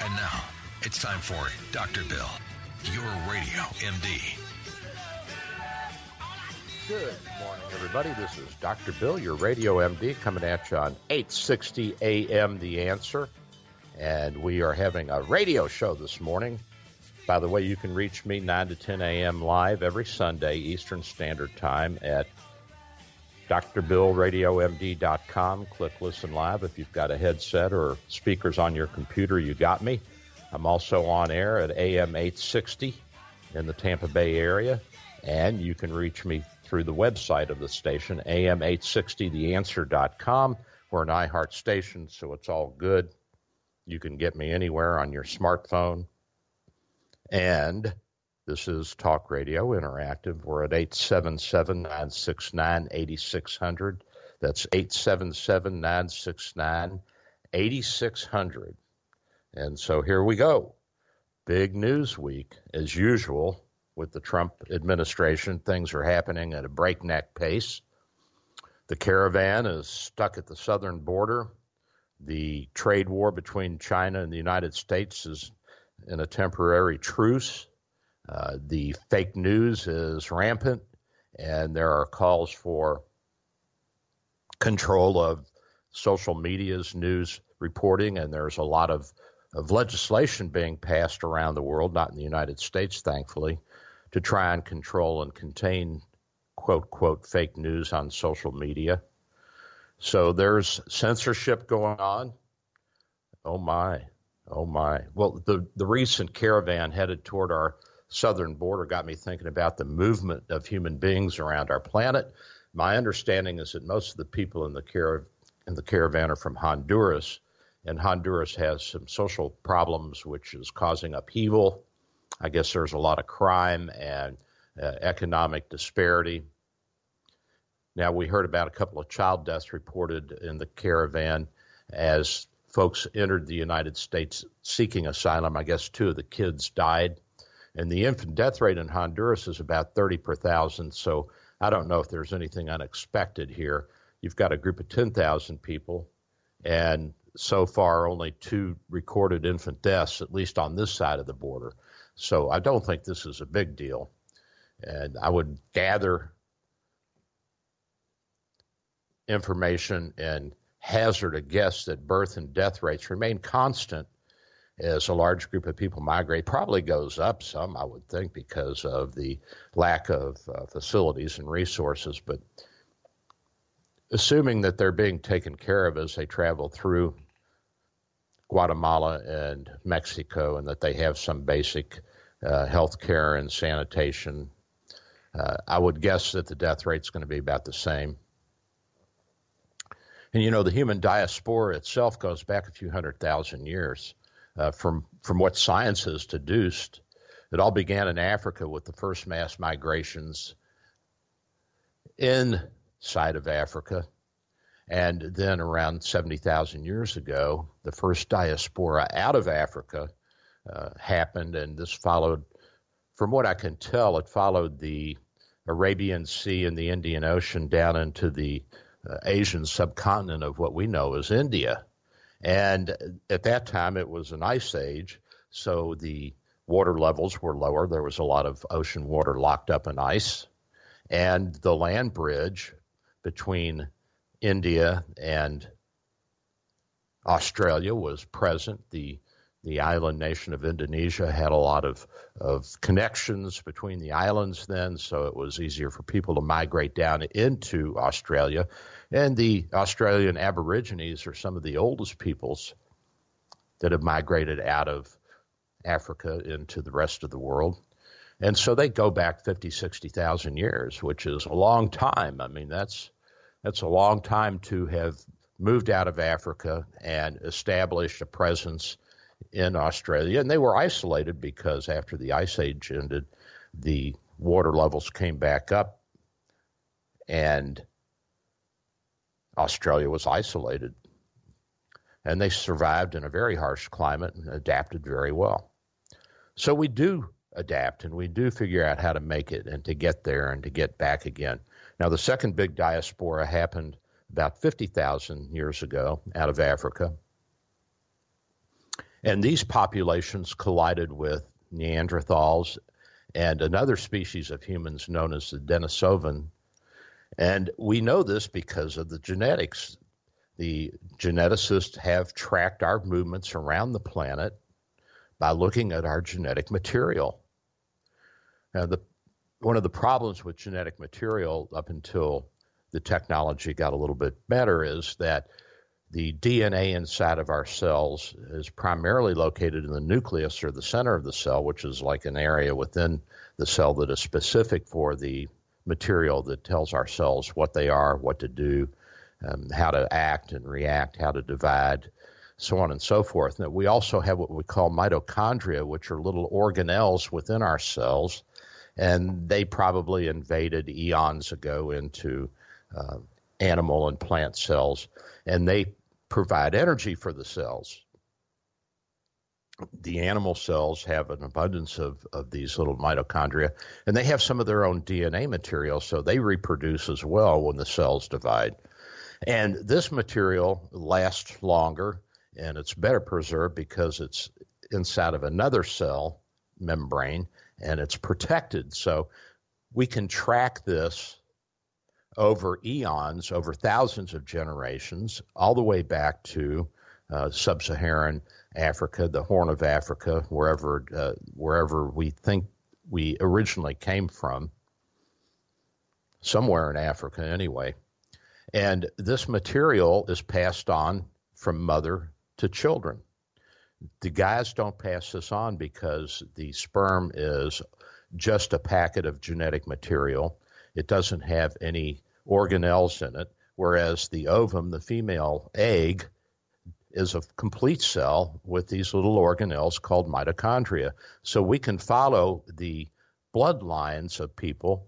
And now, it's time for Dr. Bill, your radio MD. Good morning, everybody. This is Dr. Bill, your radio MD, coming at you on 860 AM The Answer. And we are having a radio show this morning. By the way, you can reach me 9 to 10 a.m. live every Sunday, Eastern Standard Time at drbillradiomd.com. Click listen live. If you've got a headset or speakers on your computer, you got me. I'm also on air at AM 860 in the Tampa Bay area. And you can reach me through the website of the station, am860theanswer.com. We're an iHeart station, so it's all good. You can get me anywhere on your smartphone. And this is Talk Radio Interactive. We're at 877 969 8600. That's 877 969 8600. And so here we go. Big news week, as usual, with the Trump administration. Things are happening at a breakneck pace. The caravan is stuck at the southern border. The trade war between China and the United States is in a temporary truce. Uh, the fake news is rampant, and there are calls for control of social media's news reporting, and there's a lot of, of legislation being passed around the world, not in the United States, thankfully, to try and control and contain quote, quote, fake news on social media. So there's censorship going on. Oh my, oh my. Well, the, the recent caravan headed toward our southern border got me thinking about the movement of human beings around our planet. My understanding is that most of the people in the, car- in the caravan are from Honduras, and Honduras has some social problems, which is causing upheaval. I guess there's a lot of crime and uh, economic disparity. Now, we heard about a couple of child deaths reported in the caravan as folks entered the United States seeking asylum. I guess two of the kids died. And the infant death rate in Honduras is about 30 per thousand. So I don't know if there's anything unexpected here. You've got a group of 10,000 people, and so far only two recorded infant deaths, at least on this side of the border. So I don't think this is a big deal. And I would gather information and hazard a guess that birth and death rates remain constant as a large group of people migrate. Probably goes up some, I would think, because of the lack of uh, facilities and resources. But assuming that they're being taken care of as they travel through Guatemala and Mexico and that they have some basic uh, health care and sanitation, uh, I would guess that the death rate is going to be about the same. And you know, the human diaspora itself goes back a few hundred thousand years. Uh, from from what science has deduced, it all began in Africa with the first mass migrations inside of Africa, and then around seventy thousand years ago, the first diaspora out of Africa uh, happened, and this followed. From what I can tell, it followed the Arabian Sea and the Indian Ocean down into the uh, Asian subcontinent of what we know as India. And at that time, it was an ice age, so the water levels were lower. There was a lot of ocean water locked up in ice. And the land bridge between India and Australia was present. The the island nation of Indonesia had a lot of, of connections between the islands then, so it was easier for people to migrate down into Australia. And the Australian Aborigines are some of the oldest peoples that have migrated out of Africa into the rest of the world. And so they go back 50, 60,000 years, which is a long time. I mean, that's that's a long time to have moved out of Africa and established a presence in Australia. And they were isolated because after the Ice Age ended, the water levels came back up and Australia was isolated. And they survived in a very harsh climate and adapted very well. So we do adapt and we do figure out how to make it and to get there and to get back again. Now, the second big diaspora happened about 50,000 years ago out of Africa. And these populations collided with Neanderthals and another species of humans known as the Denisovan. And we know this because of the genetics. The geneticists have tracked our movements around the planet by looking at our genetic material. Now, the, one of the problems with genetic material up until the technology got a little bit better is that the DNA inside of our cells is primarily located in the nucleus or the center of the cell, which is like an area within the cell that is specific for the material that tells our cells what they are, what to do, um, how to act and react, how to divide, so on and so forth. And we also have what we call mitochondria, which are little organelles within our cells, and they probably invaded eons ago into uh, animal and plant cells, and they provide energy for the cells. The animal cells have an abundance of, of these little mitochondria, and they have some of their own DNA material, so they reproduce as well when the cells divide. And this material lasts longer and it's better preserved because it's inside of another cell membrane and it's protected. So we can track this over eons, over thousands of generations, all the way back to uh, sub-Saharan Africa, the Horn of Africa, wherever uh, wherever we think we originally came from, somewhere in Africa anyway. And this material is passed on from mother to children. The guys don't pass this on because the sperm is just a packet of genetic material. It doesn't have any organelles in it, whereas the ovum, the female egg, is a complete cell with these little organelles called mitochondria. So we can follow the bloodlines of people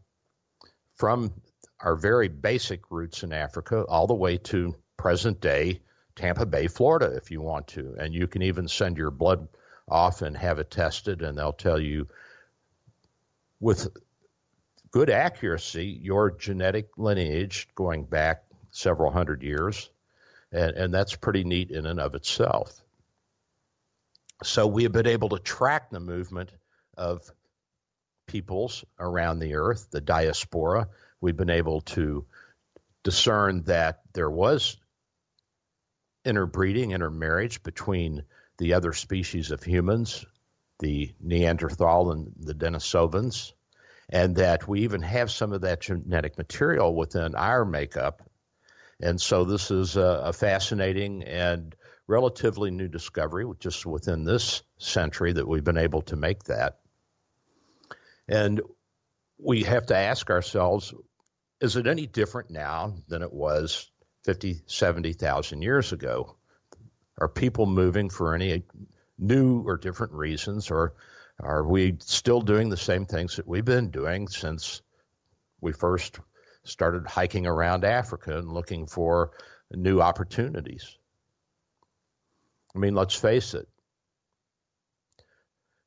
from our very basic roots in Africa all the way to present day Tampa Bay, Florida, if you want to. And you can even send your blood off and have it tested, and they'll tell you with good accuracy your genetic lineage going back several hundred years, and, and that's pretty neat in and of itself. So we have been able to track the movement of peoples around the earth, the diaspora. We've been able to discern that there was interbreeding, intermarriage between the other species of humans, the Neanderthal and the Denisovans, and that we even have some of that genetic material within our makeup. And so this is a, a fascinating and relatively new discovery, just within this century, that we've been able to make that. And we have to ask ourselves is it any different now than it was 50, 70,000 years ago? Are people moving for any new or different reasons, or are we still doing the same things that we've been doing since we first started hiking around Africa and looking for new opportunities? I mean, let's face it.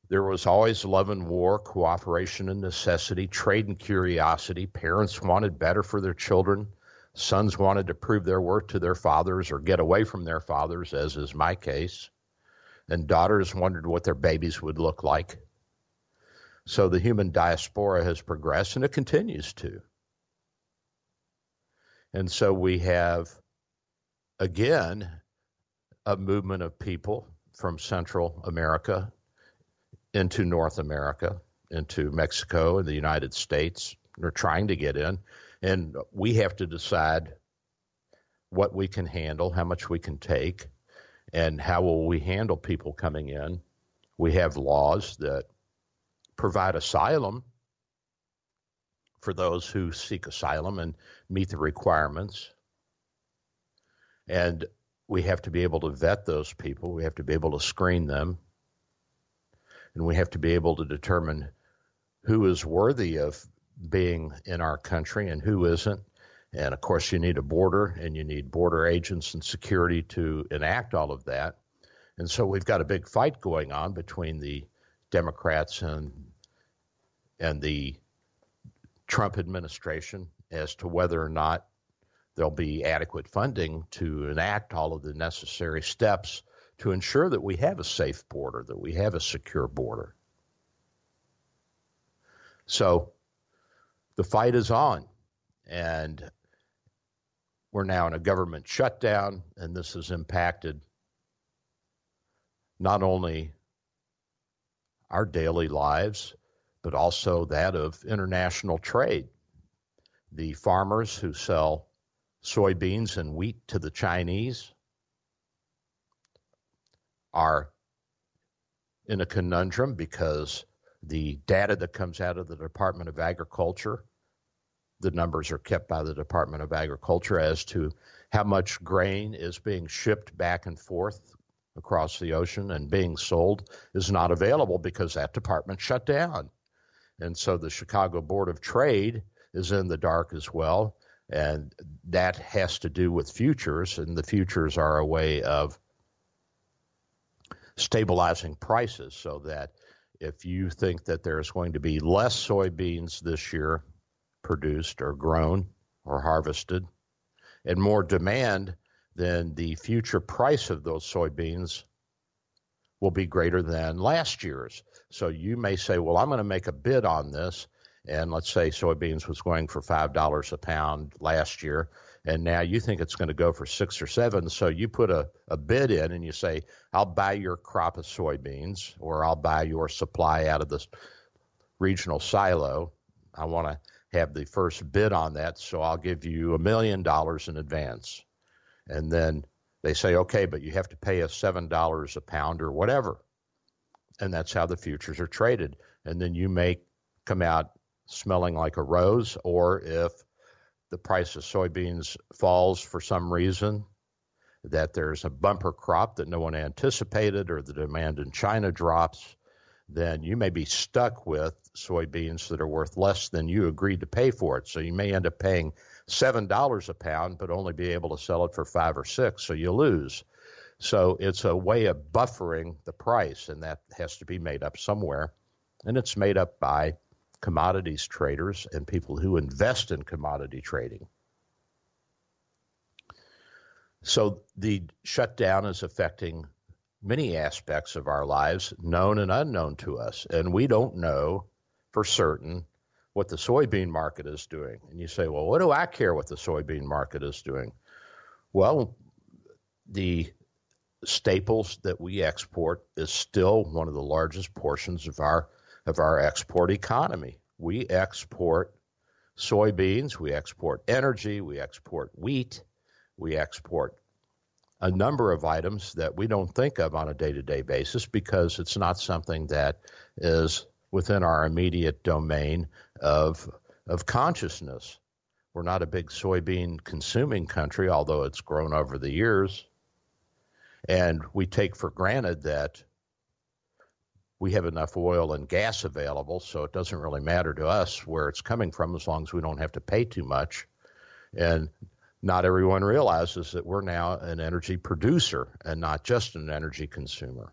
There was always love and war, cooperation and necessity, trade and curiosity. Parents wanted better for their children. Sons wanted to prove their worth to their fathers or get away from their fathers, as is my case. And daughters wondered what their babies would look like. So the human diaspora has progressed and it continues to. And so we have, again, a movement of people from Central America into North America, into Mexico and the United States. They're trying to get in. And we have to decide what we can handle, how much we can take, and how will we handle people coming in. We have laws that provide asylum for those who seek asylum and meet the requirements. And we have to be able to vet those people. We have to be able to screen them. And we have to be able to determine who is worthy of being in our country and who isn't. And of course, you need a border and you need border agents and security to enact all of that. And so we've got a big fight going on between the Democrats and and the Trump administration as to whether or not there'll be adequate funding to enact all of the necessary steps to ensure that we have a safe border, that we have a secure border. So the fight is on, and we're now in a government shutdown, and this has impacted not only our daily lives, but also that of international trade. The farmers who sell soybeans and wheat to the Chinese are in a conundrum because the data that comes out of the Department of Agriculture, the numbers are kept by the Department of Agriculture as to how much grain is being shipped back and forth across the ocean and being sold is not available because that department shut down. And so the Chicago Board of Trade is in the dark as well. And that has to do with futures, and the futures are a way of stabilizing prices so that if you think that there's going to be less soybeans this year produced or grown or harvested and more demand, then the future price of those soybeans will be greater than last year's. So you may say, well, I'm going to make a bid on this. And let's say soybeans was going for $5 a pound last year. And now you think it's going to go for six or seven. So you put a, a bid in and you say, I'll buy your crop of soybeans or I'll buy your supply out of this regional silo. I want to have the first bid on that. So I'll give you a million dollars in advance. And then they say, okay, but you have to pay us $7 a pound or whatever. And that's how the futures are traded. And then you may come out smelling like a rose, or if the price of soybeans falls for some reason, that there's a bumper crop that no one anticipated, or the demand in China drops, then you may be stuck with soybeans that are worth less than you agreed to pay for it. So you may end up paying seven dollars a pound, but only be able to sell it for five or six, so you lose. So it's a way of buffering the price, and that has to be made up somewhere. And it's made up by commodities traders and people who invest in commodity trading. So the shutdown is affecting many aspects of our lives, known and unknown to us. And we don't know for certain what the soybean market is doing. And you say, well, what do I care what the soybean market is doing? Well, the staples that we export is still one of the largest portions of our of our export economy. We export soybeans, we export energy, we export wheat, we export a number of items that we don't think of on a day-to-day basis because it's not something that is within our immediate domain of of consciousness. We're not a big soybean consuming country, although it's grown over the years. And we take for granted that we have enough oil and gas available, so it doesn't really matter to us where it's coming from as long as we don't have to pay too much. And not everyone realizes that we're now an energy producer and not just an energy consumer.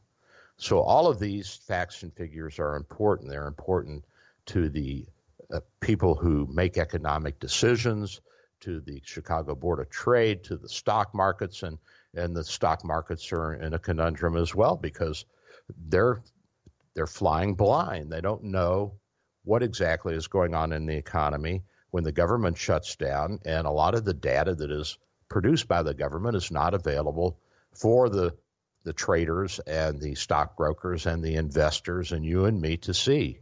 So all of these facts and figures are important. They're important to the uh, people who make economic decisions, to the Chicago Board of Trade, to the stock markets, and and the stock markets are in a conundrum as well because they're they're flying blind. They don't know what exactly is going on in the economy, when the government shuts down, and a lot of the data that is produced by the government is not available for the the traders and the stockbrokers and the investors and you and me to see.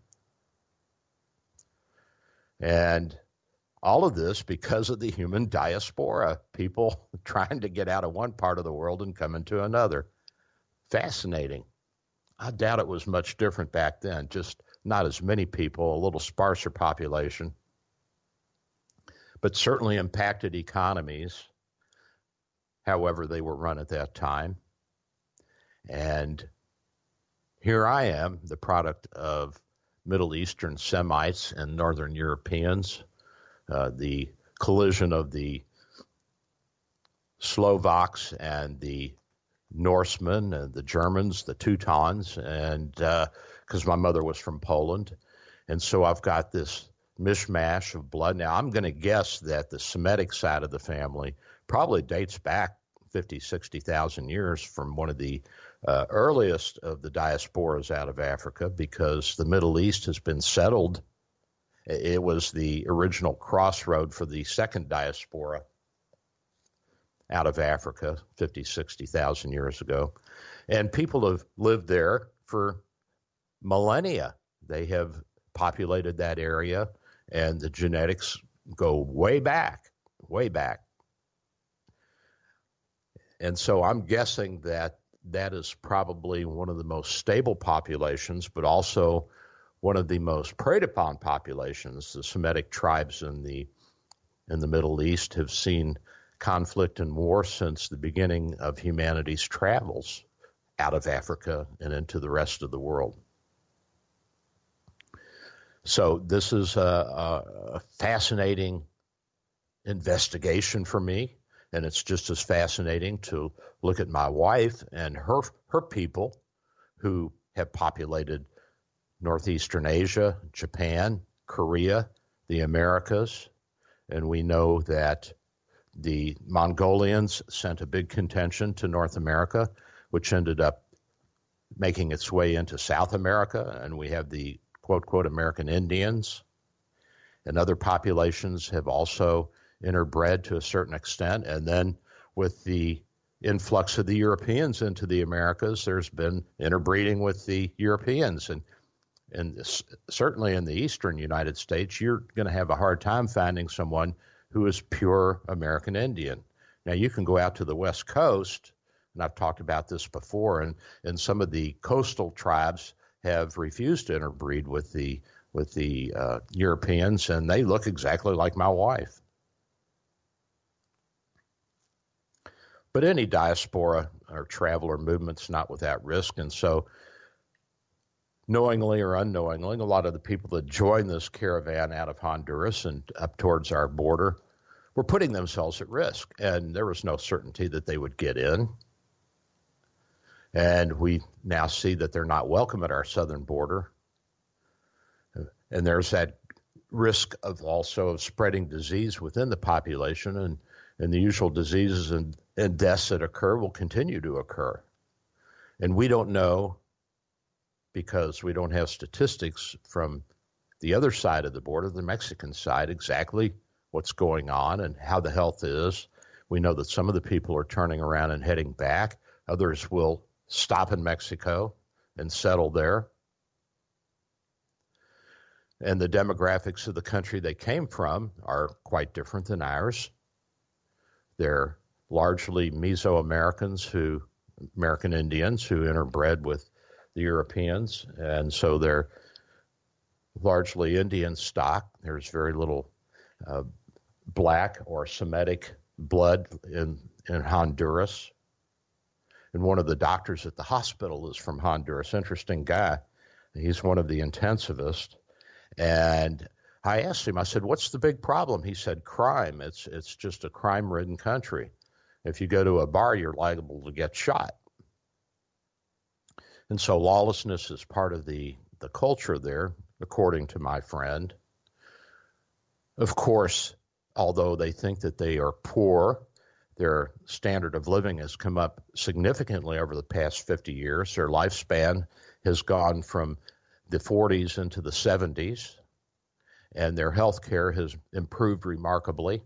And all of this because of the human diaspora, people trying to get out of one part of the world and come into another. Fascinating. I doubt it was much different back then, just not as many people, a little sparser population, but certainly impacted economies, however they were run at that time. And here I am, the product of Middle Eastern Semites and Northern Europeans, uh, the collision of the Slovaks and the Norsemen and the Germans, the Teutons, and because uh, my mother was from Poland. And so I've got this mishmash of blood. Now, I'm going to guess that the Semitic side of the family probably dates back 50, 60,000 years from one of the uh, earliest of the diasporas out of Africa because the Middle East has been settled. It was the original crossroad for the second diaspora out of Africa 50, 60,000 years ago. And people have lived there for millennia. They have populated that area, and the genetics go way back, way back. And so I'm guessing that that is probably one of the most stable populations, but also one of the most preyed upon populations. The Semitic tribes in the in the Middle East have seen conflict and war since the beginning of humanity's travels out of Africa and into the rest of the world. So this is a, a fascinating investigation for me and it's just as fascinating to look at my wife and her her people who have populated northeastern Asia, Japan, Korea, the Americas, and we know that the Mongolians sent a big contention to North America, which ended up making its way into South America, and we have the quote quote American Indians, and other populations have also interbred to a certain extent. And then with the influx of the Europeans into the Americas, there's been interbreeding with the Europeans. And, and certainly in the eastern United States, you're going to have a hard time finding someone who is pure American Indian. Now, you can go out to the West Coast, and I've talked about this before, and, and some of the coastal tribes have refused to interbreed with the with the uh, Europeans, and they look exactly like my wife. But any diaspora or traveler movement's not without risk. And so, knowingly or unknowingly, a lot of the people that join this caravan out of Honduras and up towards our border were putting themselves at risk. And there was no certainty that they would get in. And we now see that they're not welcome at our southern border. And there's that risk of also of spreading disease within the population and, and the usual diseases and and deaths that occur will continue to occur. And we don't know because we don't have statistics from the other side of the border, the Mexican side, exactly what's going on and how the health is. We know that some of the people are turning around and heading back. Others will stop in Mexico and settle there. And the demographics of the country they came from are quite different than ours. They're largely Mesoamericans who, American Indians who interbred with the Europeans, and so they're largely Indian stock. There's very little uh, black or Semitic blood in in Honduras. And one of the doctors at the hospital is from Honduras. Interesting guy. He's one of the intensivists. And I asked him, I said, what's the big problem? He said, crime. It's, it's just a crime ridden country. If you go to a bar, you're liable to get shot. And so lawlessness is part of the, the culture there, according to my friend. Of course, although they think that they are poor, their standard of living has come up significantly over the past 50 years. Their lifespan has gone from the 40s into the 70s. and their health care has improved remarkably.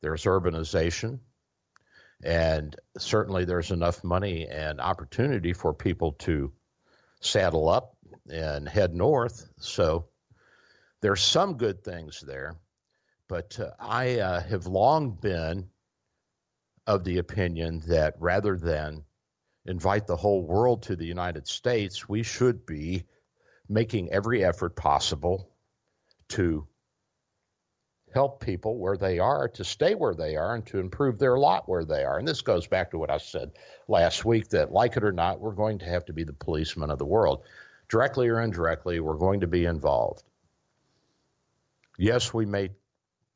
There's urbanization, and certainly there's enough money and opportunity for people to saddle up and head north. So there's some good things there, but uh, I uh, have long been of the opinion that rather than invite the whole world to the United States, we should be making every effort possible to help people where they are to stay where they are and to improve their lot where they are. And this goes back to what I said last week that, like it or not, we're going to have to be the policemen of the world. Directly or indirectly, we're going to be involved. Yes, we may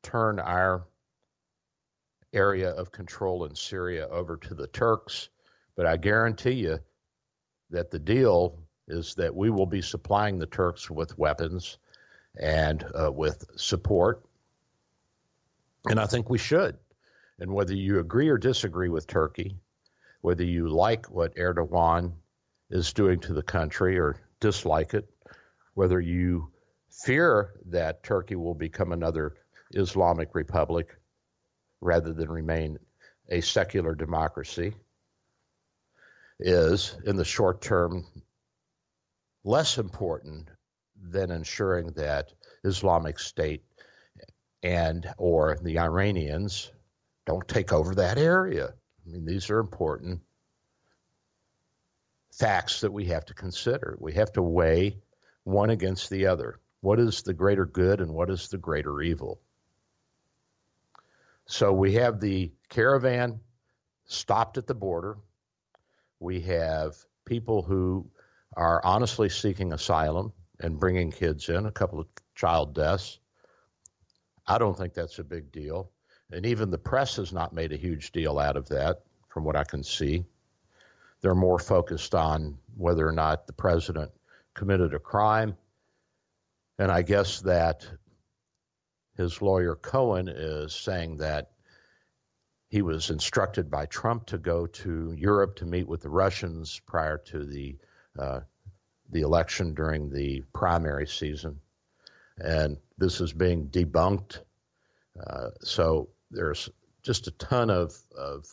turn our area of control in Syria over to the Turks, but I guarantee you that the deal is that we will be supplying the Turks with weapons and uh, with support. And I think we should. And whether you agree or disagree with Turkey, whether you like what Erdogan is doing to the country or dislike it, whether you fear that Turkey will become another Islamic republic rather than remain a secular democracy, is in the short term less important than ensuring that Islamic State and or the Iranians don't take over that area. I mean, these are important facts that we have to consider. We have to weigh one against the other. What is the greater good and what is the greater evil? So we have the caravan stopped at the border. We have people who are honestly seeking asylum and bringing kids in, a couple of child deaths. I don't think that's a big deal. And even the press has not made a huge deal out of that, from what I can see. They're more focused on whether or not the president committed a crime. And I guess that his lawyer Cohen is saying that he was instructed by Trump to go to Europe to meet with the Russians prior to the uh, the election during the primary season, and this is being debunked. Uh, so there's just a ton of, of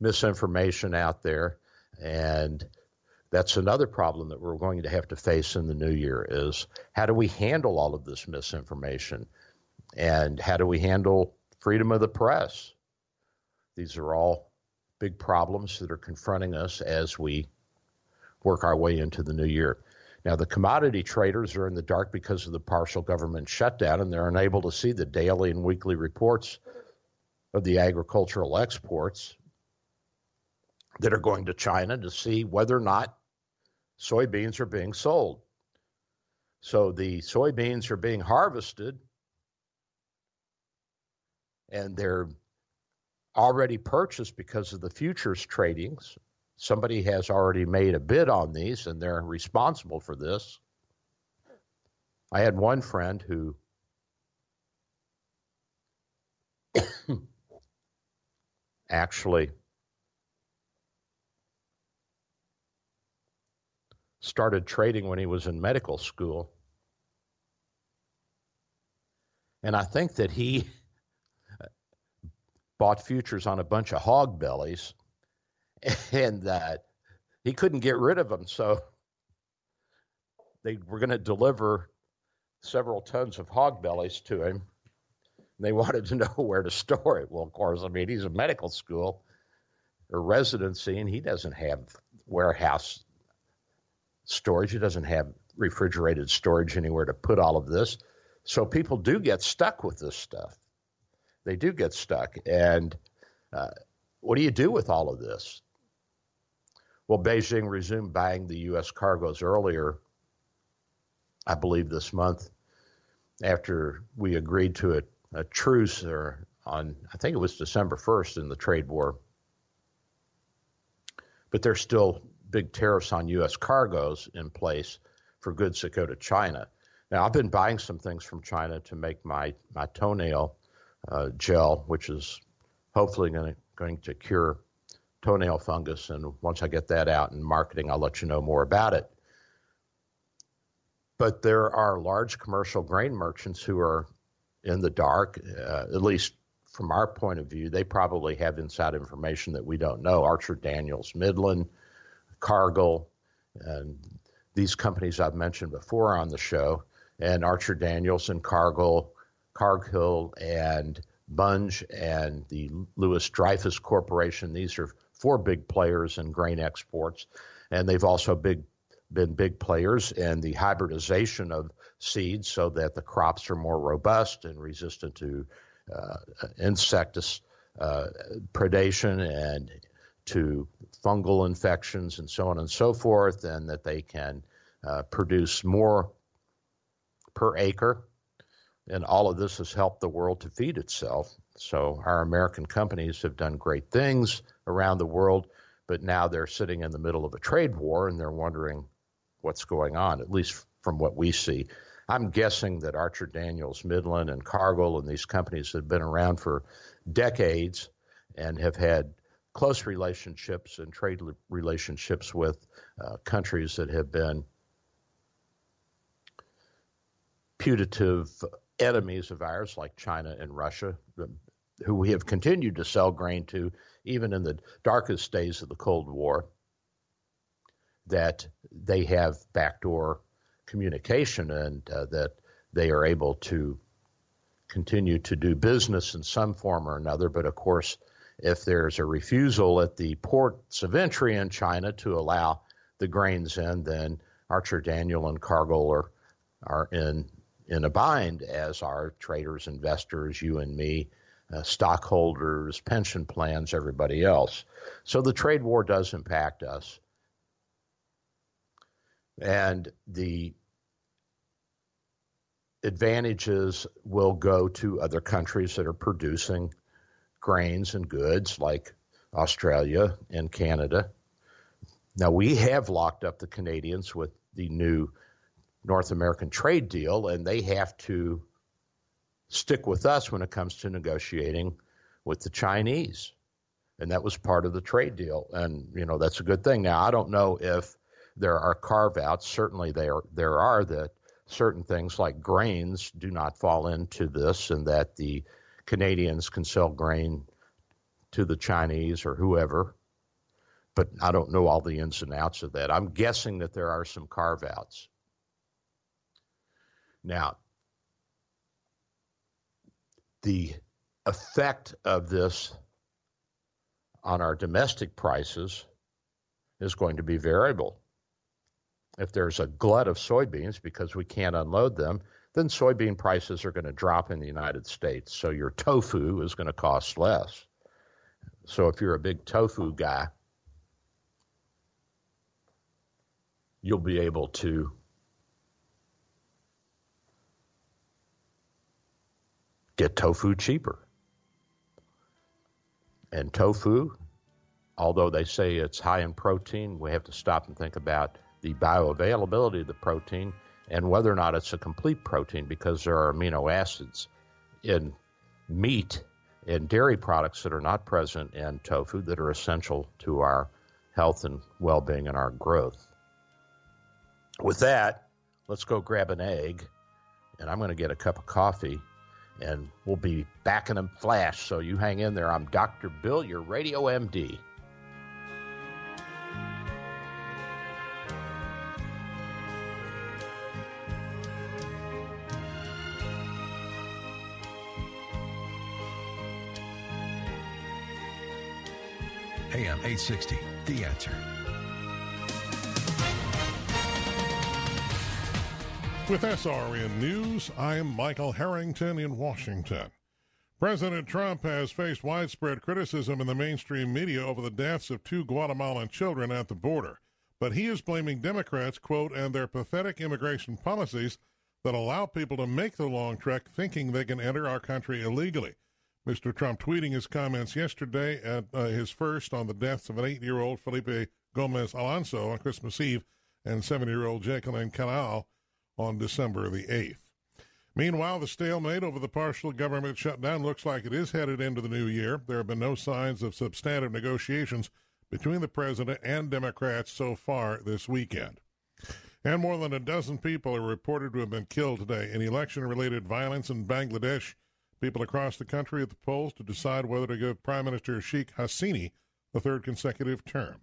misinformation out there, and that's another problem that we're going to have to face in the new year is how do we handle all of this misinformation and how do we handle freedom of the press these are all big problems that are confronting us as we work our way into the new year. Now, the commodity traders are in the dark because of the partial government shutdown, and they're unable to see the daily and weekly reports of the agricultural exports that are going to China to see whether or not soybeans are being sold. So the soybeans are being harvested and they're already purchased because of the futures tradings. Somebody has already made a bid on these and they're responsible for this. I had one friend who actually started trading when he was in medical school. And I think that he bought futures on a bunch of hog bellies, and that he couldn't get rid of them. So they were going to deliver several tons of hog bellies to him. And they wanted to know where to store it. Well, of course, I mean, he's a medical school or residency, and he doesn't have warehouse storage. He doesn't have refrigerated storage anywhere to put all of this. So people do get stuck with this stuff they do get stuck. And uh, what do you do with all of this? Well, Beijing resumed buying the U.S. cargoes earlier, I believe this month, after we agreed to a, a truce or on, I think it was December 1st in the trade war. But there's still big tariffs on U.S. cargoes in place for goods that go to China. Now, I've been buying some things from China to make my, my toenail uh, gel, which is hopefully to, going to cure toenail fungus. And once I get that out in marketing, I'll let you know more about it. but there are large commercial grain merchants who are in the dark, uh, at least from our point of view. They probably have inside information that we don't know. Archer Daniels, Midland, Cargill, and these companies I've mentioned before on the show, and Archer Daniels and Cargill, Cargill and Bunge and the Louis Dreyfus Corporation. These are four big players in grain exports, and they've also big been big players in the hybridization of seeds so that the crops are more robust and resistant to uh, insect uh, predation and to fungal infections and so on and so forth, and that they can uh, produce more per acre. And all of this has helped the world to feed itself. So our American companies have done great things around the world, but now they're sitting in the middle of a trade war and they're wondering what's going on, at least from what we see. I'm guessing that Archer Daniels, Midland, and Cargill and these companies have been around for decades and have had close relationships and trade relationships with uh, countries that have been putative enemies of ours, like China and Russia, who we have continued to sell grain to even in the darkest days of the Cold War that they have backdoor communication and uh, that they are able to continue to do business in some form or another. But of course, if there's a refusal at the ports of entry in China to allow the grains in, then Archer Daniel and Cargill are, are in in a bind, as are traders, investors, you and me, uh, stockholders, pension plans, everybody else. So the trade war does impact us and the advantages will go to other countries that are producing grains and goods like Australia and Canada. Now, we have locked up the Canadians with the new North American trade deal, and they have to stick with us when it comes to negotiating with the Chinese. And that was part of the trade deal. And, you know, that's a good thing. Now, I don't know if there are carve outs. Certainly, there there are that certain things like grains do not fall into this, and that the Canadians can sell grain to the Chinese or whoever. But I don't know all the ins and outs of that. I'm guessing that there are some carve outs. Now, the effect of this on our domestic prices is going to be variable. If there's a glut of soybeans because we can't unload them, then soybean prices are going to drop in the United States. So your tofu is going to cost less. So if you're a big tofu guy, you'll be able to get tofu cheaper. And tofu, although they say it's high in protein, we have to stop and think about the bioavailability of the protein and whether or not it's a complete protein because there are amino acids in meat and dairy products that are not present in tofu that are essential to our health and well being and our growth. With that, let's go grab an egg, and I'm going to get a cup of coffee, and we'll be back in a flash. So you hang in there. I'm Dr. Bill, your radio MD. AM 860, The Answer. With SRN News, I'm Michael Harrington in Washington. President Trump has faced widespread criticism in the mainstream media over the deaths of two Guatemalan children at the border. But he is blaming Democrats, quote, and their pathetic immigration policies that allow people to make the long trek thinking they can enter our country illegally. Mr. Trump tweeting his comments yesterday at uh, his first on the deaths of an eight year old Felipe Gomez Alonzo on Christmas Eve and seven year old Jakelin Caal on December the 8th. Meanwhile, the stalemate over the partial government shutdown looks like it is headed into the new year. There have been no signs of substantive negotiations between the president and Democrats so far this weekend. And more than a dozen people are reported to have been killed today in election related violence in Bangladesh. People across the country at the polls to decide whether to give Prime Minister Sheikh Hasina the third consecutive term.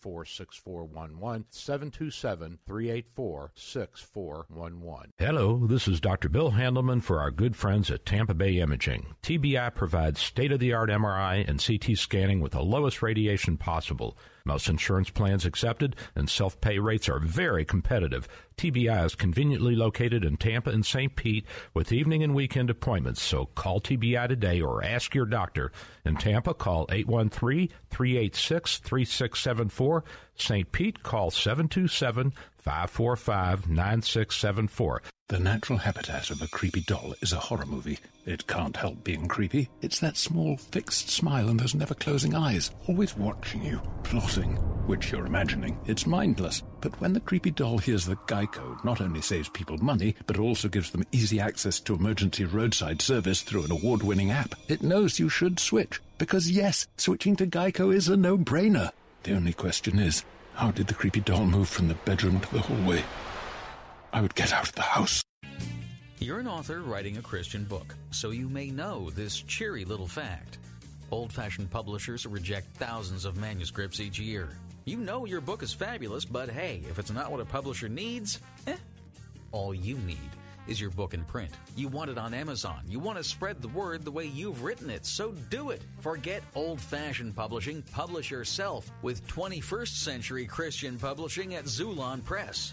384 6411. 727 384 6411. Hello, this is Dr. Bill Handelman for our good friends at Tampa Bay Imaging. TBI provides state of the art MRI and CT scanning with the lowest radiation possible. Most insurance plans accepted and self pay rates are very competitive. TBI is conveniently located in Tampa and St. Pete with evening and weekend appointments, so call TBI today or ask your doctor. In Tampa, call 813 386 3674. St. Pete, call 727 545 9674. The natural habitat of a creepy doll is a horror movie. It can't help being creepy. It's that small, fixed smile and those never closing eyes, always watching you, plotting, which you're imagining. It's mindless. But when the creepy doll hears that Geico not only saves people money, but also gives them easy access to emergency roadside service through an award winning app, it knows you should switch. Because yes, switching to Geico is a no brainer. The only question is, how did the creepy doll move from the bedroom to the hallway? I would get out of the house. You're an author writing a Christian book, so you may know this cheery little fact. Old fashioned publishers reject thousands of manuscripts each year. You know your book is fabulous, but hey, if it's not what a publisher needs, eh. All you need is your book in print. You want it on Amazon. You want to spread the word the way you've written it, so do it. Forget old fashioned publishing. Publish yourself with 21st century Christian publishing at Xulon Press.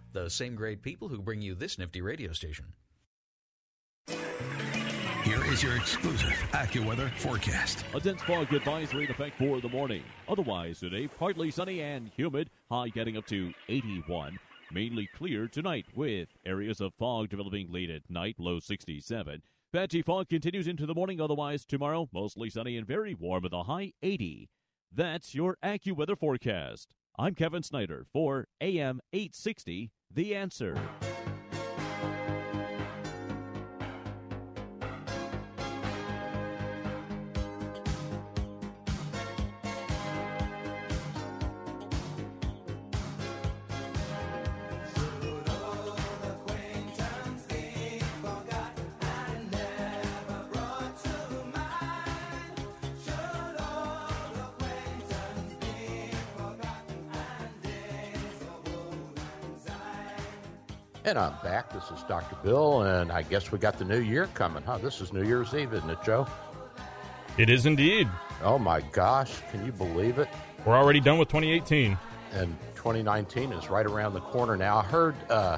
the same great people who bring you this nifty radio station. Here is your exclusive AccuWeather forecast. A dense fog advisory in effect for the morning. Otherwise, today, partly sunny and humid, high getting up to 81. Mainly clear tonight with areas of fog developing late at night, low 67. Patchy fog continues into the morning, otherwise, tomorrow, mostly sunny and very warm with a high 80. That's your AccuWeather forecast. I'm Kevin Snyder for AM 860, The Answer. And I'm back. This is Dr. Bill, and I guess we got the new year coming, huh? This is New Year's Eve, isn't it, Joe? It is indeed. Oh my gosh, can you believe it? We're already done with 2018. And 2019 is right around the corner now. I heard, uh,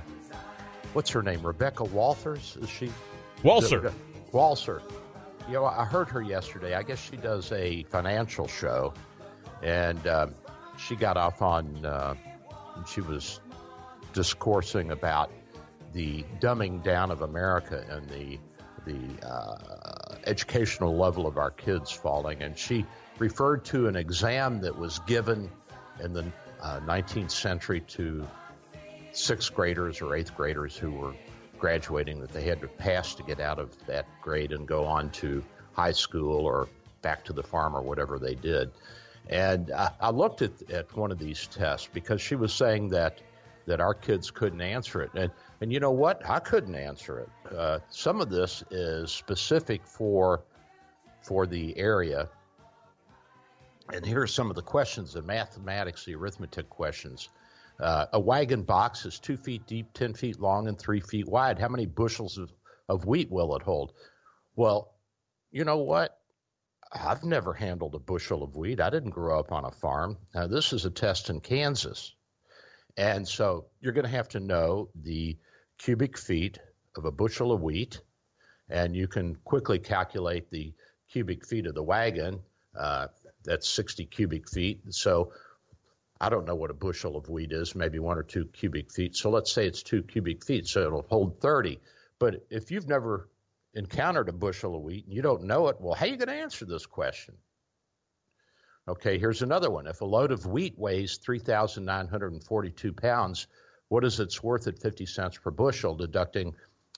what's her name? Rebecca Walters? Is she? Walser. Walser. You know, I heard her yesterday. I guess she does a financial show, and um, she got off on, uh, she was discoursing about the dumbing down of America and the the uh, educational level of our kids falling, and she referred to an exam that was given in the uh, 19th century to sixth graders or eighth graders who were graduating that they had to pass to get out of that grade and go on to high school or back to the farm or whatever they did. And uh, I looked at, at one of these tests because she was saying that that our kids couldn't answer it. And, and you know what? I couldn't answer it. Uh, some of this is specific for, for the area. And here are some of the questions the mathematics, the arithmetic questions Uh, a wagon box is two feet deep, 10 feet long, and three feet wide. How many bushels of, of wheat will it hold? Well, you know what? I've never handled a bushel of wheat. I didn't grow up on a farm. Now, this is a test in Kansas. And so you're going to have to know the cubic feet of a bushel of wheat, and you can quickly calculate the cubic feet of the wagon. Uh, that's 60 cubic feet. So I don't know what a bushel of wheat is, maybe one or two cubic feet. So let's say it's two cubic feet, so it'll hold 30. But if you've never encountered a bushel of wheat and you don't know it, well, how are you going to answer this question? Okay, here's another one. If a load of wheat weighs 3,942 pounds, what is its worth at 50 cents per bushel, deducting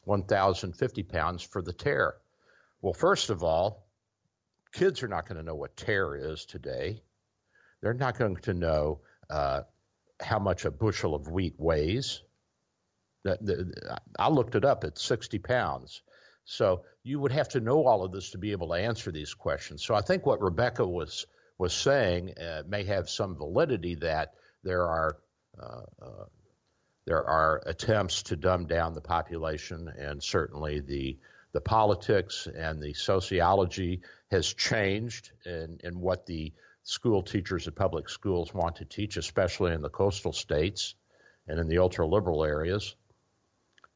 1,050 pounds for the tare? Well, first of all, kids are not going to know what tare is today. They're not going to know uh, how much a bushel of wheat weighs. I looked it up, it's 60 pounds. So you would have to know all of this to be able to answer these questions. So I think what Rebecca was was saying uh, may have some validity that there are uh, uh, there are attempts to dumb down the population, and certainly the the politics and the sociology has changed in, in what the school teachers at public schools want to teach, especially in the coastal states and in the ultra liberal areas.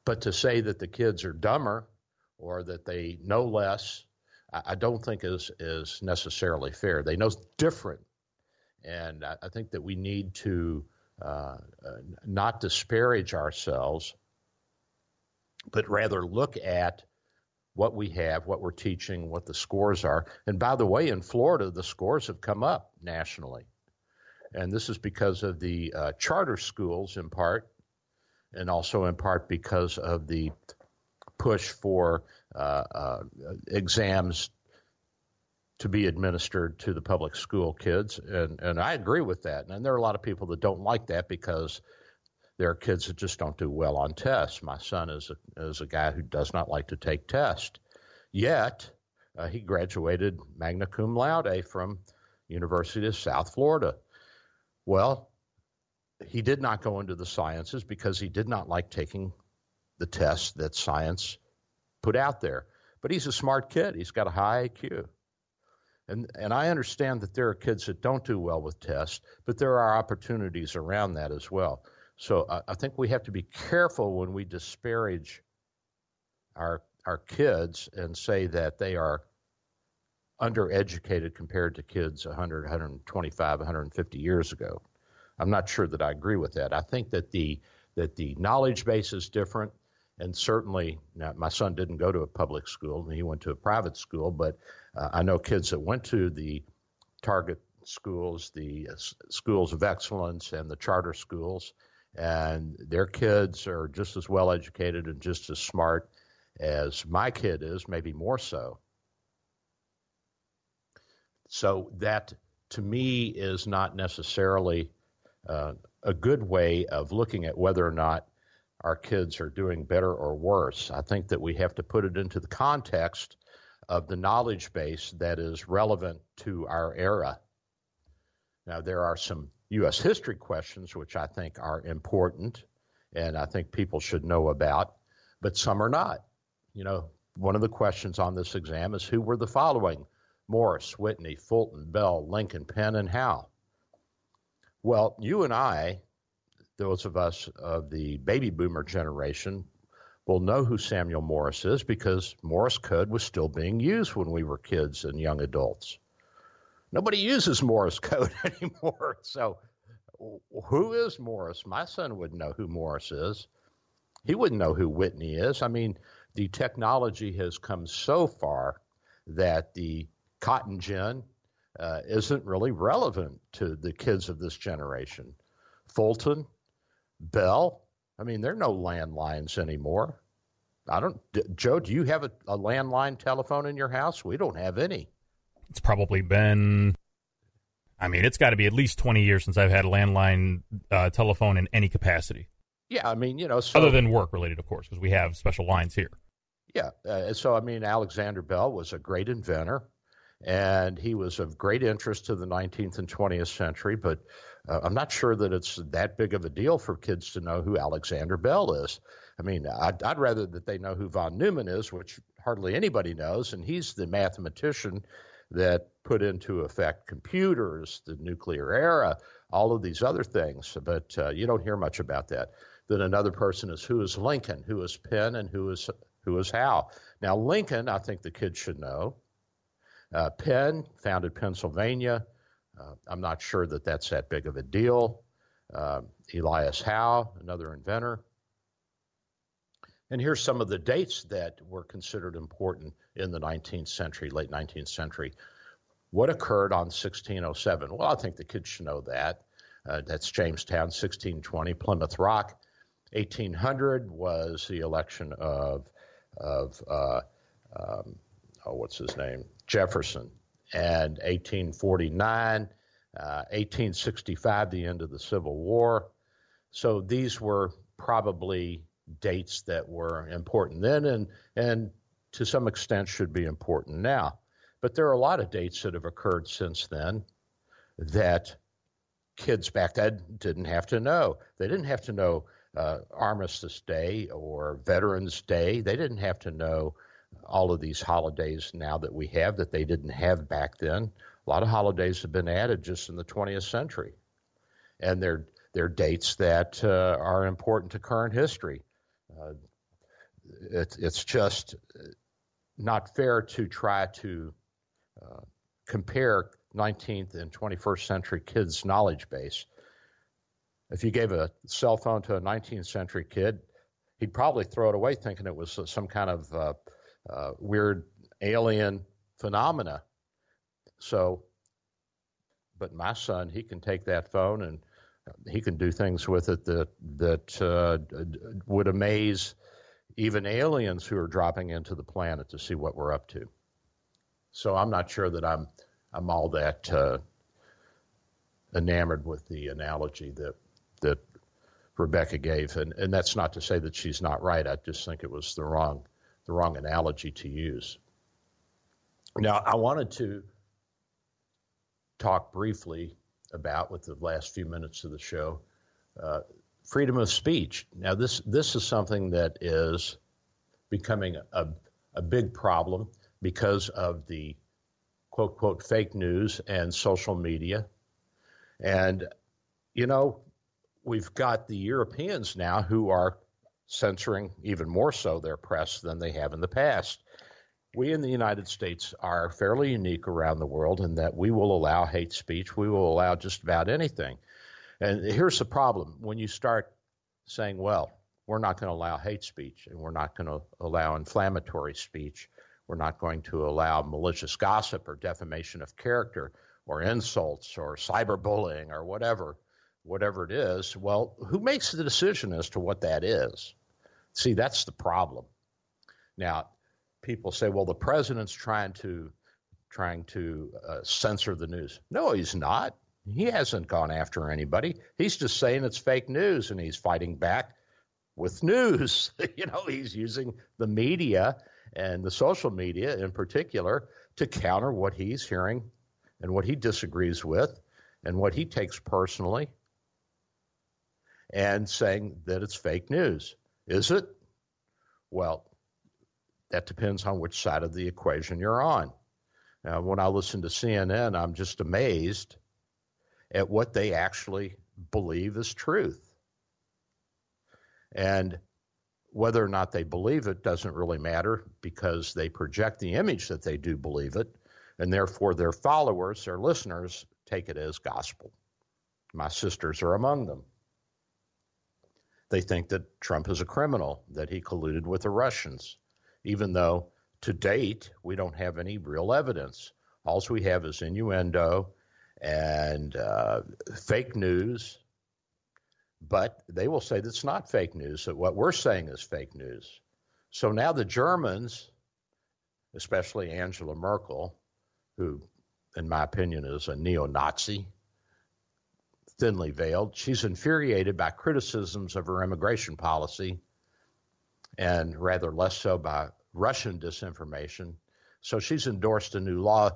But to say that the kids are dumber or that they know less, I don't think is is necessarily fair. They know different, and I think that we need to uh, uh, not disparage ourselves, but rather look at what we have, what we're teaching, what the scores are. And by the way, in Florida, the scores have come up nationally, and this is because of the uh, charter schools in part, and also in part because of the push for exams to be administered to the public school kids, and and I agree with that. And there are a lot of people that don't like that because there are kids that just don't do well on tests. My son is a, is a guy who does not like to take tests. Yet uh, he graduated magna cum laude from University of South Florida. Well, he did not go into the sciences because he did not like taking the tests that science put out there. But he's a smart kid. He's got a high IQ. And, and I understand that there are kids that don't do well with tests, but there are opportunities around that as well. So I, I think we have to be careful when we disparage our our kids and say that they are undereducated compared to kids 100, 125, 150 years ago. I'm not sure that I agree with that. I think that the that the knowledge base is different and certainly now, my son didn't go to a public school he went to a private school but uh, i know kids that went to the target schools the uh, schools of excellence and the charter schools and their kids are just as well educated and just as smart as my kid is maybe more so. So that to me is not necessarily uh, a good way of looking at whether or not our kids are doing better or worse. I think that we have to put it into the context of the knowledge base that is relevant to our era. Now, there are some U.S. history questions which I think are important and I think people should know about, but some are not. You know, one of the questions on this exam is who were the following Morris, Whitney, Fulton, Bell, Lincoln, Penn, and Howe? Well, you and I those of us of the baby boomer generation will know who Samuel Morse is because Morse code was still being used when we were kids and young adults. Nobody uses Morse code anymore. So, who is Morris? My son wouldn't know who Morris is. He wouldn't know who Whitney is. I mean, the technology has come so far that the cotton gin uh, isn't really relevant to the kids of this generation. Fulton, Bell. I mean, there are no landlines anymore. I don't, Joe, do you have a, a landline telephone in your house? We don't have any. It's probably been, I mean, it's got to be at least 20 years since I've had a landline uh, telephone in any capacity. Yeah, I mean, you know, so, other than work related, of course, because we have special lines here. Yeah, uh, so I mean, Alexander Bell was a great inventor, and he was of great interest to the 19th and 20th century, but uh, I'm not sure that it's that big of a deal for kids to know who Alexander Bell is. I mean, I'd, I'd rather that they know who von Neumann is, which hardly anybody knows, and he's the mathematician that put into effect computers, the nuclear era, all of these other things. But uh, you don't hear much about that. Then another person is who is Lincoln, who is Penn, and who is who is Howe. Now Lincoln, I think the kids should know. Uh, Penn founded Pennsylvania. Uh, I'm not sure that that's that big of a deal. Uh, Elias Howe, another inventor. And here's some of the dates that were considered important in the 19th century, late 19th century. What occurred on 1607? Well, I think the kids should know that. Uh, that's Jamestown, 1620. Plymouth Rock, 1800 was the election of of uh, um, oh, what's his name? Jefferson. And 1849, uh, 1865, the end of the Civil War. So these were probably dates that were important then and, and to some extent should be important now. But there are a lot of dates that have occurred since then that kids back then didn't have to know. They didn't have to know uh, Armistice Day or Veterans Day. They didn't have to know all of these holidays now that we have that they didn't have back then. A lot of holidays have been added just in the 20th century, and they're they're dates that uh, are important to current history. Uh, it, it's just not fair to try to uh, compare 19th and 21st century kids' knowledge base. If you gave a cell phone to a 19th century kid, he'd probably throw it away thinking it was some kind of uh, weird alien phenomena. So, but my son, he can take that phone and he can do things with it that that uh, would amaze even aliens who are dropping into the planet to see what we're up to. So I'm not sure that I'm I'm all that uh, enamored with the analogy that that Rebecca gave, and and that's not to say that she's not right. I just think it was the wrong the wrong analogy to use. Now, I wanted to talk briefly about, with the last few minutes of the show, uh, freedom of speech. Now, this this is something that is becoming a, a big problem because of the quote quote fake news and social media. And you know, we've got the Europeans now who are censoring even more so their press than they have in the past. We in the United States are fairly unique around the world in that we will allow hate speech, we will allow just about anything. And here's the problem when you start saying, well, we're not going to allow hate speech and we're not going to allow inflammatory speech, we're not going to allow malicious gossip or defamation of character or insults or cyberbullying or whatever whatever it is. Well, who makes the decision as to what that is? See, that's the problem. Now, people say, well, the president's trying to trying to uh, censor the news. No, he's not. He hasn't gone after anybody. He's just saying it's fake news and he's fighting back with news. you know, he's using the media and the social media in particular to counter what he's hearing and what he disagrees with and what he takes personally and saying that it's fake news. Is it? Well, that depends on which side of the equation you're on. Now, when I listen to CNN, I'm just amazed at what they actually believe is truth. And whether or not they believe it doesn't really matter because they project the image that they do believe it, and therefore their followers, their listeners, take it as gospel. My sisters are among them. They think that Trump is a criminal, that he colluded with the Russians, even though to date we don't have any real evidence. All we have is innuendo and uh, fake news. But they will say that's not fake news, that what we're saying is fake news. So now the Germans, especially Angela Merkel, who, in my opinion, is a neo Nazi, thinly veiled. She's infuriated by criticisms of her immigration policy and rather less so by Russian disinformation. So she's endorsed a new law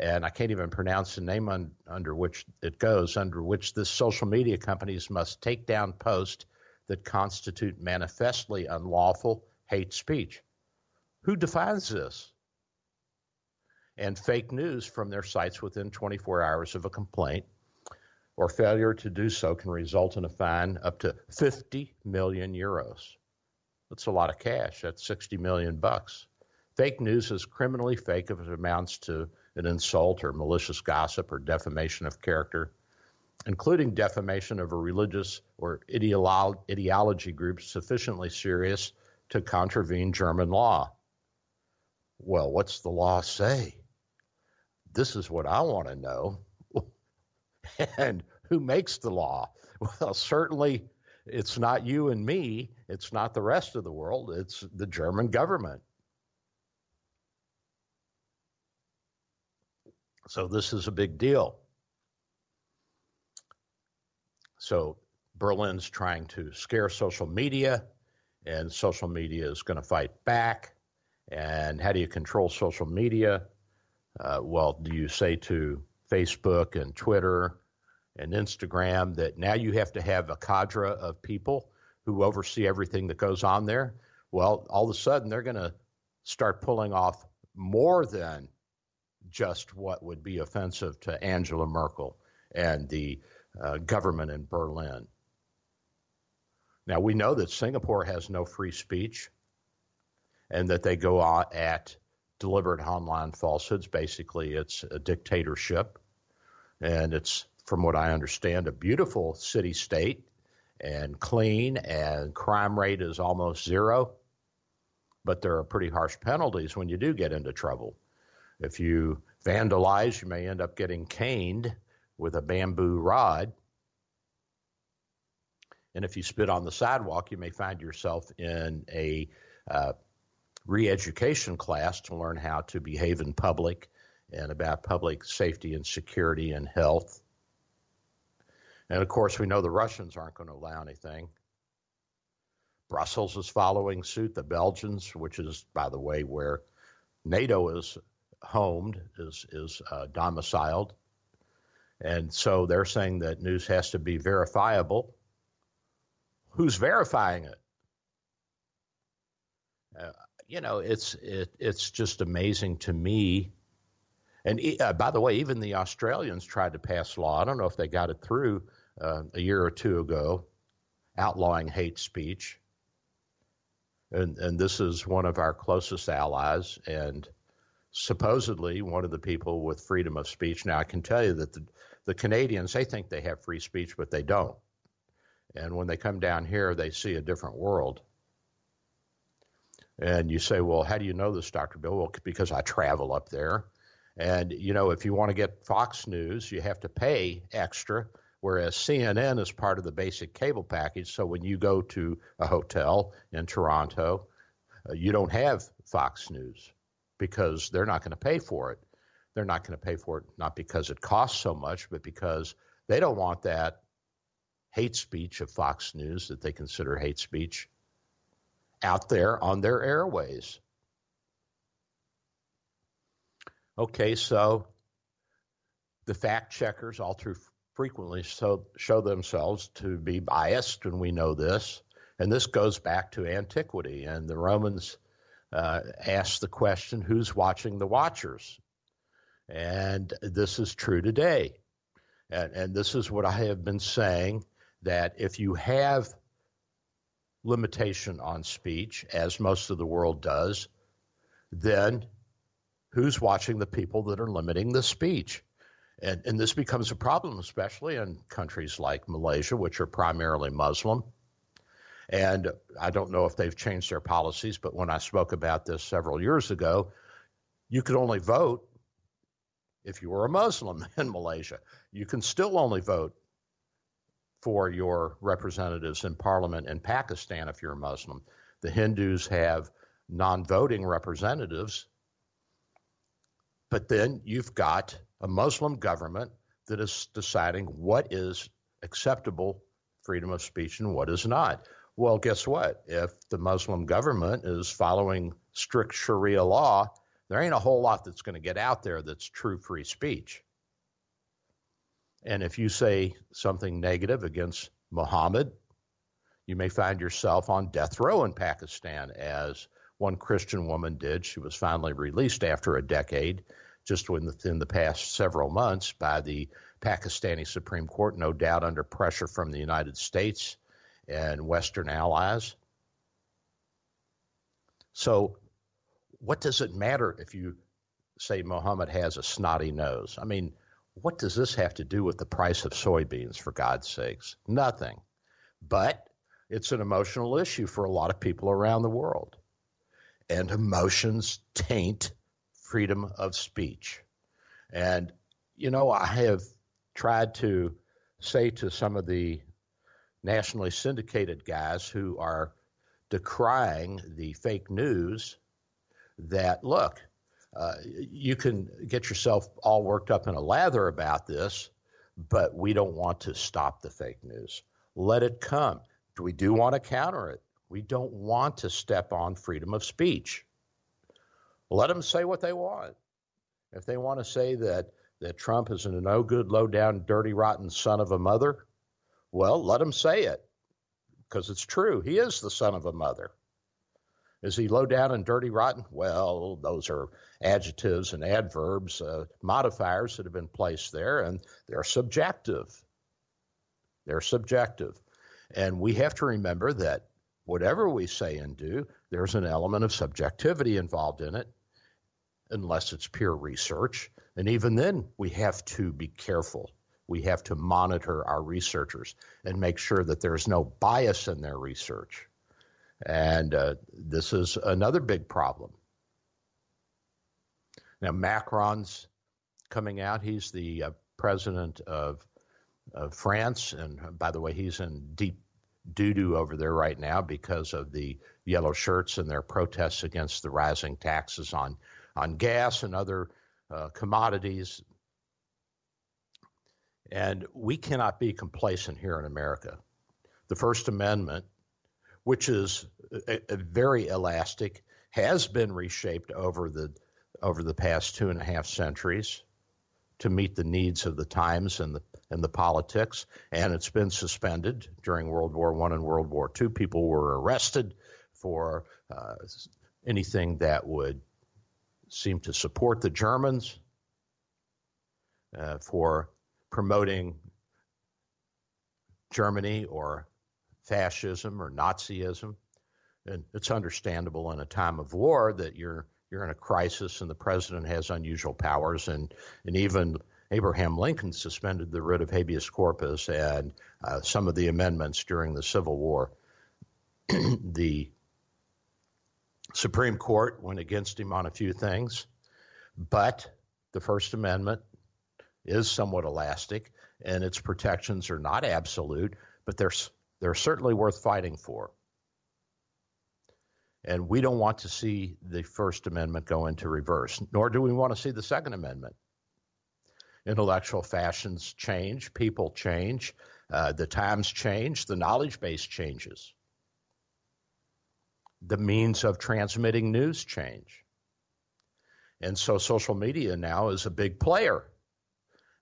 and I can't even pronounce the name un, under which it goes, under which the social media companies must take down posts that constitute manifestly unlawful hate speech. Who defines this? And fake news from their sites within 24 hours of a complaint or failure to do so can result in a fine up to 50 million euros. That's a lot of cash. That's 60 million bucks. Fake news is criminally fake if it amounts to an insult or malicious gossip or defamation of character, including defamation of a religious or ideolo- ideology group sufficiently serious to contravene German law. Well, what's the law say? This is what I want to know. and who makes the law? Well, certainly it's not you and me. It's not the rest of the world. It's the German government. So this is a big deal. So Berlin's trying to scare social media, and social media is going to fight back. And how do you control social media? Uh, well, do you say to Facebook and Twitter and Instagram that now you have to have a cadre of people who oversee everything that goes on there? Well, all of a sudden they're going to start pulling off more than just what would be offensive to Angela Merkel and the uh, government in Berlin. Now, we know that Singapore has no free speech and that they go at deliberate online falsehoods. Basically, it's a dictatorship. And it's, from what I understand, a beautiful city state and clean, and crime rate is almost zero. But there are pretty harsh penalties when you do get into trouble. If you vandalize, you may end up getting caned with a bamboo rod. And if you spit on the sidewalk, you may find yourself in a uh, re education class to learn how to behave in public and about public safety and security and health. And of course, we know the Russians aren't going to allow anything. Brussels is following suit. The Belgians, which is, by the way, where NATO is homed, is is uh, domiciled, and so they're saying that news has to be verifiable. Who's verifying it? Uh, you know, it's it, it's just amazing to me. And uh, by the way, even the Australians tried to pass law. I don't know if they got it through uh, a year or two ago, outlawing hate speech. And and this is one of our closest allies, and supposedly one of the people with freedom of speech. Now, I can tell you that the, the Canadians, they think they have free speech, but they don't. And when they come down here, they see a different world. And you say, well, how do you know this, Dr. Bill? Well, because I travel up there. And, you know, if you want to get Fox News, you have to pay extra, whereas CNN is part of the basic cable package. So when you go to a hotel in Toronto, uh, you don't have Fox News because they're not going to pay for it. They're not going to pay for it not because it costs so much, but because they don't want that hate speech of Fox News that they consider hate speech out there on their airways. Okay, so the fact checkers all too frequently so, show themselves to be biased, and we know this. And this goes back to antiquity. And the Romans uh, asked the question who's watching the watchers? And this is true today. And, and this is what I have been saying that if you have limitation on speech, as most of the world does, then who's watching the people that are limiting the speech? And, and this becomes a problem, especially in countries like Malaysia, which are primarily Muslim. And I don't know if they've changed their policies, but when I spoke about this several years ago, you could only vote if you were a Muslim in Malaysia. You can still only vote for your representatives in parliament in Pakistan if you're a Muslim. The Hindus have non voting representatives. But then you've got a Muslim government that is deciding what is acceptable freedom of speech and what is not. Well, guess what? If the Muslim government is following strict Sharia law, there ain't a whole lot that's going to get out there that's true free speech. And if you say something negative against Muhammad, you may find yourself on death row in Pakistan, as one Christian woman did. She was finally released after a decade, just within the past several months, by the Pakistani Supreme Court, no doubt under pressure from the United States and Western allies. So, what does it matter if you say Muhammad has a snotty nose? I mean, what does this have to do with the price of soybeans, for God's sakes? Nothing. But it's an emotional issue for a lot of people around the world. And emotions taint freedom of speech. And, you know, I have tried to say to some of the nationally syndicated guys who are decrying the fake news that, look, uh, you can get yourself all worked up in a lather about this, but we don't want to stop the fake news. Let it come. We do want to counter it. We don't want to step on freedom of speech. Let them say what they want. If they want to say that, that Trump is a no good, low down, dirty, rotten son of a mother, well, let them say it because it's true. He is the son of a mother. Is he low down and dirty rotten? Well, those are adjectives and adverbs, uh, modifiers that have been placed there, and they're subjective. They're subjective. And we have to remember that whatever we say and do, there's an element of subjectivity involved in it, unless it's pure research. And even then, we have to be careful. We have to monitor our researchers and make sure that there's no bias in their research. And uh, this is another big problem. Now, Macron's coming out. He's the uh, president of, of France. And uh, by the way, he's in deep doo doo over there right now because of the yellow shirts and their protests against the rising taxes on, on gas and other uh, commodities. And we cannot be complacent here in America. The First Amendment which is a, a very elastic, has been reshaped over the over the past two and a half centuries to meet the needs of the times and the and the politics, and it's been suspended during World War One and World War Two. People were arrested for uh, anything that would seem to support the Germans, uh, for promoting Germany or fascism or Nazism. And it's understandable in a time of war that you're you're in a crisis and the president has unusual powers and and even Abraham Lincoln suspended the writ of habeas corpus and uh, some of the amendments during the Civil War. the Supreme Court went against him on a few things, but the First Amendment is somewhat elastic and its protections are not absolute, but they're they're certainly worth fighting for. And we don't want to see the First Amendment go into reverse, nor do we want to see the Second Amendment. Intellectual fashions change, people change, uh, the times change, the knowledge base changes, the means of transmitting news change. And so social media now is a big player.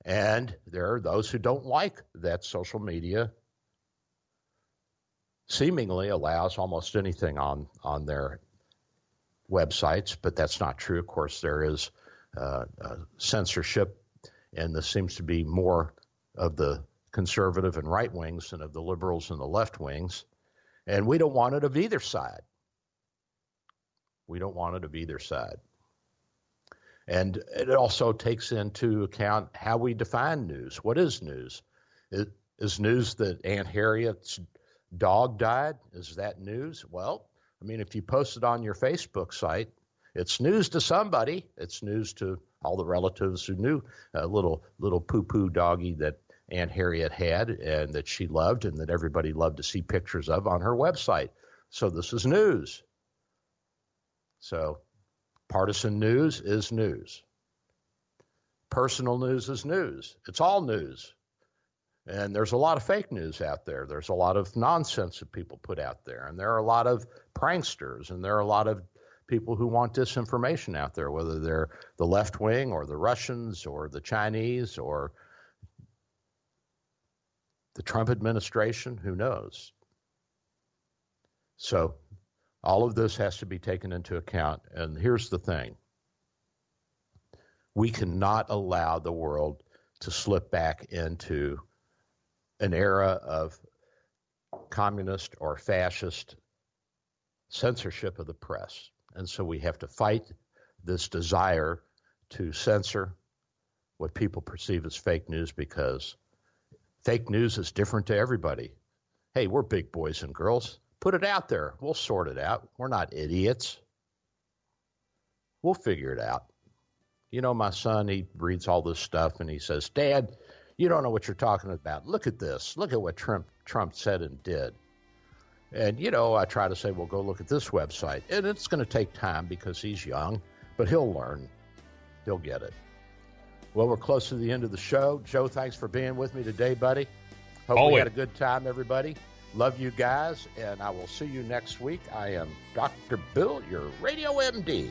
And there are those who don't like that social media seemingly allows almost anything on on their websites, but that's not true. Of course, there is uh, uh, censorship, and this seems to be more of the conservative and right wings than of the liberals and the left wings. And we don't want it of either side. We don't want it of either side. And it also takes into account how we define news. What is news? It, is news that Aunt Harriet's dog died. Is that news? Well, I mean, if you post it on your Facebook site, it's news to somebody. It's news to all the relatives who knew a little little poo poo doggy that Aunt Harriet had and that she loved and that everybody loved to see pictures of on her website. So this is news. So partisan news is news. Personal news is news. It's all news. And there's a lot of fake news out there. There's a lot of nonsense that people put out there. And there are a lot of pranksters and there are a lot of people who want disinformation out there, whether they're the left wing or the Russians or the Chinese or the Trump administration, who knows? So all of this has to be taken into account. And here's the thing we cannot allow the world to slip back into an era of communist or fascist censorship of the press. And so we have to fight this desire to censor what people perceive as fake news because fake news is different to everybody. Hey, we're big boys and girls. Put it out there. We'll sort it out. We're not idiots. We'll figure it out. You know, my son, he reads all this stuff and he says, Dad, you don't know what you're talking about. Look at this. Look at what Trump, Trump said and did. And, you know, I try to say, well, go look at this website. And it's going to take time because he's young, but he'll learn. He'll get it. Well, we're close to the end of the show. Joe, thanks for being with me today, buddy. Hope Always. we had a good time, everybody. Love you guys, and I will see you next week. I am Dr. Bill, your Radio MD.